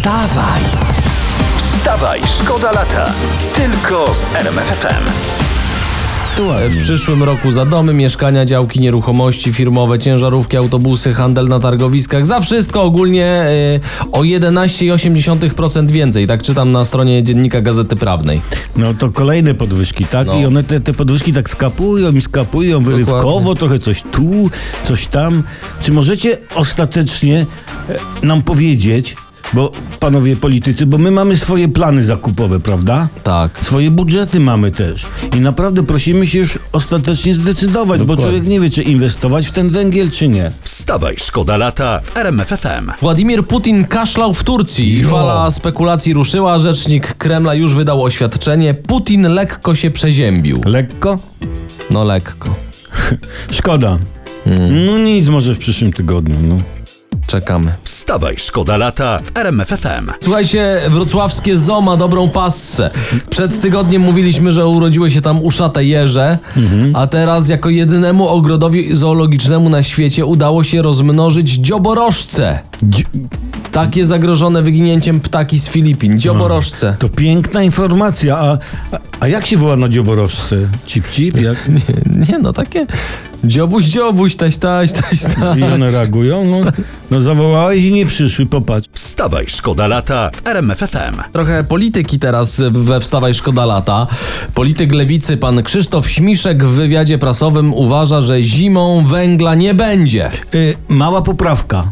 Wstawaj! Wstawaj, szkoda lata. Tylko z RMFFM. W przyszłym roku za domy, mieszkania, działki, nieruchomości firmowe, ciężarówki, autobusy, handel na targowiskach, za wszystko ogólnie y, o 11,8% więcej. Tak czytam na stronie dziennika Gazety Prawnej. No to kolejne podwyżki, tak? No. I one te, te podwyżki tak skapują i skapują wyrywkowo, Dokładnie. trochę coś tu, coś tam. Czy możecie ostatecznie e, nam powiedzieć, bo panowie politycy, bo my mamy swoje plany zakupowe, prawda? Tak. Swoje budżety mamy też. I naprawdę prosimy się już ostatecznie zdecydować, bo Dokładnie. człowiek nie wie, czy inwestować w ten węgiel, czy nie. Wstawaj, szkoda lata w RMFFM. Władimir Putin kaszlał w Turcji. Fala spekulacji ruszyła. Rzecznik Kremla już wydał oświadczenie. Putin lekko się przeziębił. Lekko? No lekko. Szkoda. No nic, może w przyszłym tygodniu. No. Czekamy. Wstawaj, szkoda lata w RMFFM. Słuchajcie, wrocławskie zoo ma dobrą passę. Przed tygodniem mówiliśmy, że urodziły się tam uszate jeże, a teraz jako jedynemu ogrodowi zoologicznemu na świecie udało się rozmnożyć dzioborożce. Dzi- Takie zagrożone wyginięciem ptaki z Filipin. Dzioborożce. To piękna informacja, a, a, a jak się woła na dzioborożce? Cip, cip? Jak? Nie, nie no, takie dziobuś, dziobuś, taś, taś, taś, taś. I one reagują? No, no zawołałeś i nie przyszły, popatrz. Wstawaj, szkoda lata w RMFFM. Trochę polityki teraz we Wstawaj Szkoda Lata. Polityk lewicy pan Krzysztof Śmiszek w wywiadzie prasowym uważa, że zimą węgla nie będzie. Y, mała poprawka.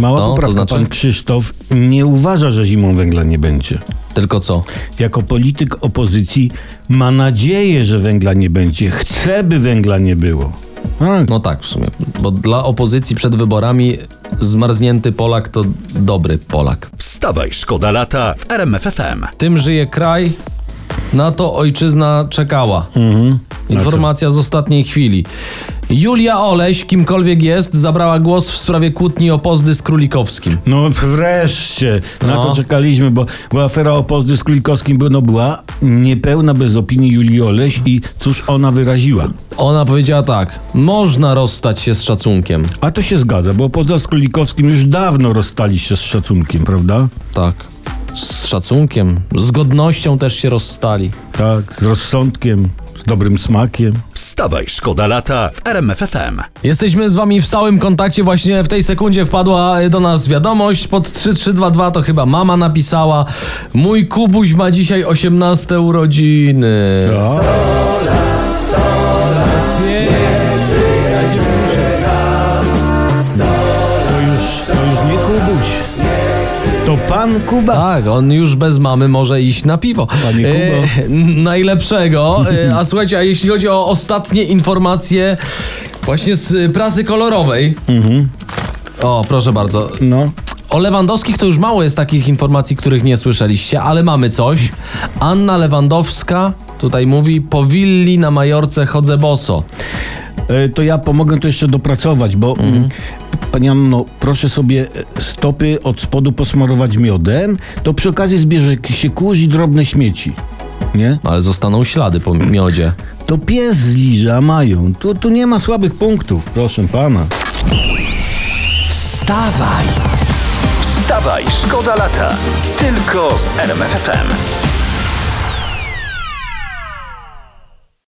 Mała No, to poprawka. znaczy? Pan Krzysztof nie uważa, że zimą węgla nie będzie. Tylko co? Jako polityk opozycji ma nadzieję, że węgla nie będzie. Chce, by węgla nie było. A, No tak w sumie, bo dla opozycji przed wyborami zmarznięty Polak to dobry Polak. Wstawaj, szkoda lata w RMFFM. Tym żyje kraj, na to ojczyzna czekała. Informacja z ostatniej chwili. Julia Oleś, kimkolwiek jest, zabrała głos w sprawie kłótni o pozdy z Królikowskim. No wreszcie, na No. to czekaliśmy, bo, bo afera o pozdy z Królikowskim by- no, była niepełna bez opinii Julii Oleś i cóż ona wyraziła. Ona powiedziała tak: można rozstać się z szacunkiem. A to się zgadza, bo pozda z Królikowskim już dawno rozstali się z szacunkiem, prawda? Tak. Z szacunkiem, z godnością też się rozstali. Tak, z rozsądkiem, z dobrym smakiem. Wstawaj, szkoda lata w RMFFM. Jesteśmy z wami w stałym kontakcie. Właśnie w tej sekundzie wpadła do nas wiadomość pod 3322. To chyba mama napisała. Mój Kubuś ma dzisiaj 18 urodziny. O, To pan Kuba. Tak, on już bez mamy może iść na piwo. Panie Kubo. najlepszego. E, a słuchajcie, a jeśli chodzi o ostatnie informacje właśnie z prasy kolorowej. O, proszę bardzo. No. O Lewandowskich to już mało jest takich informacji, których nie słyszeliście, ale mamy coś. Anna Lewandowska tutaj mówi, po willi na Majorce chodzę boso. E, to ja pomogę to jeszcze dopracować, bo mm. Pani Anno, proszę sobie e, stopy od spodu posmarować miodem, to przy okazji zbierze się kurz i drobne śmieci. Nie? Ale zostaną ślady po miodzie. To pies zliże, a mają. Tu, tu nie ma słabych punktów, proszę pana. Wstawaj! Wstawaj, szkoda lata. Tylko z RMFFM.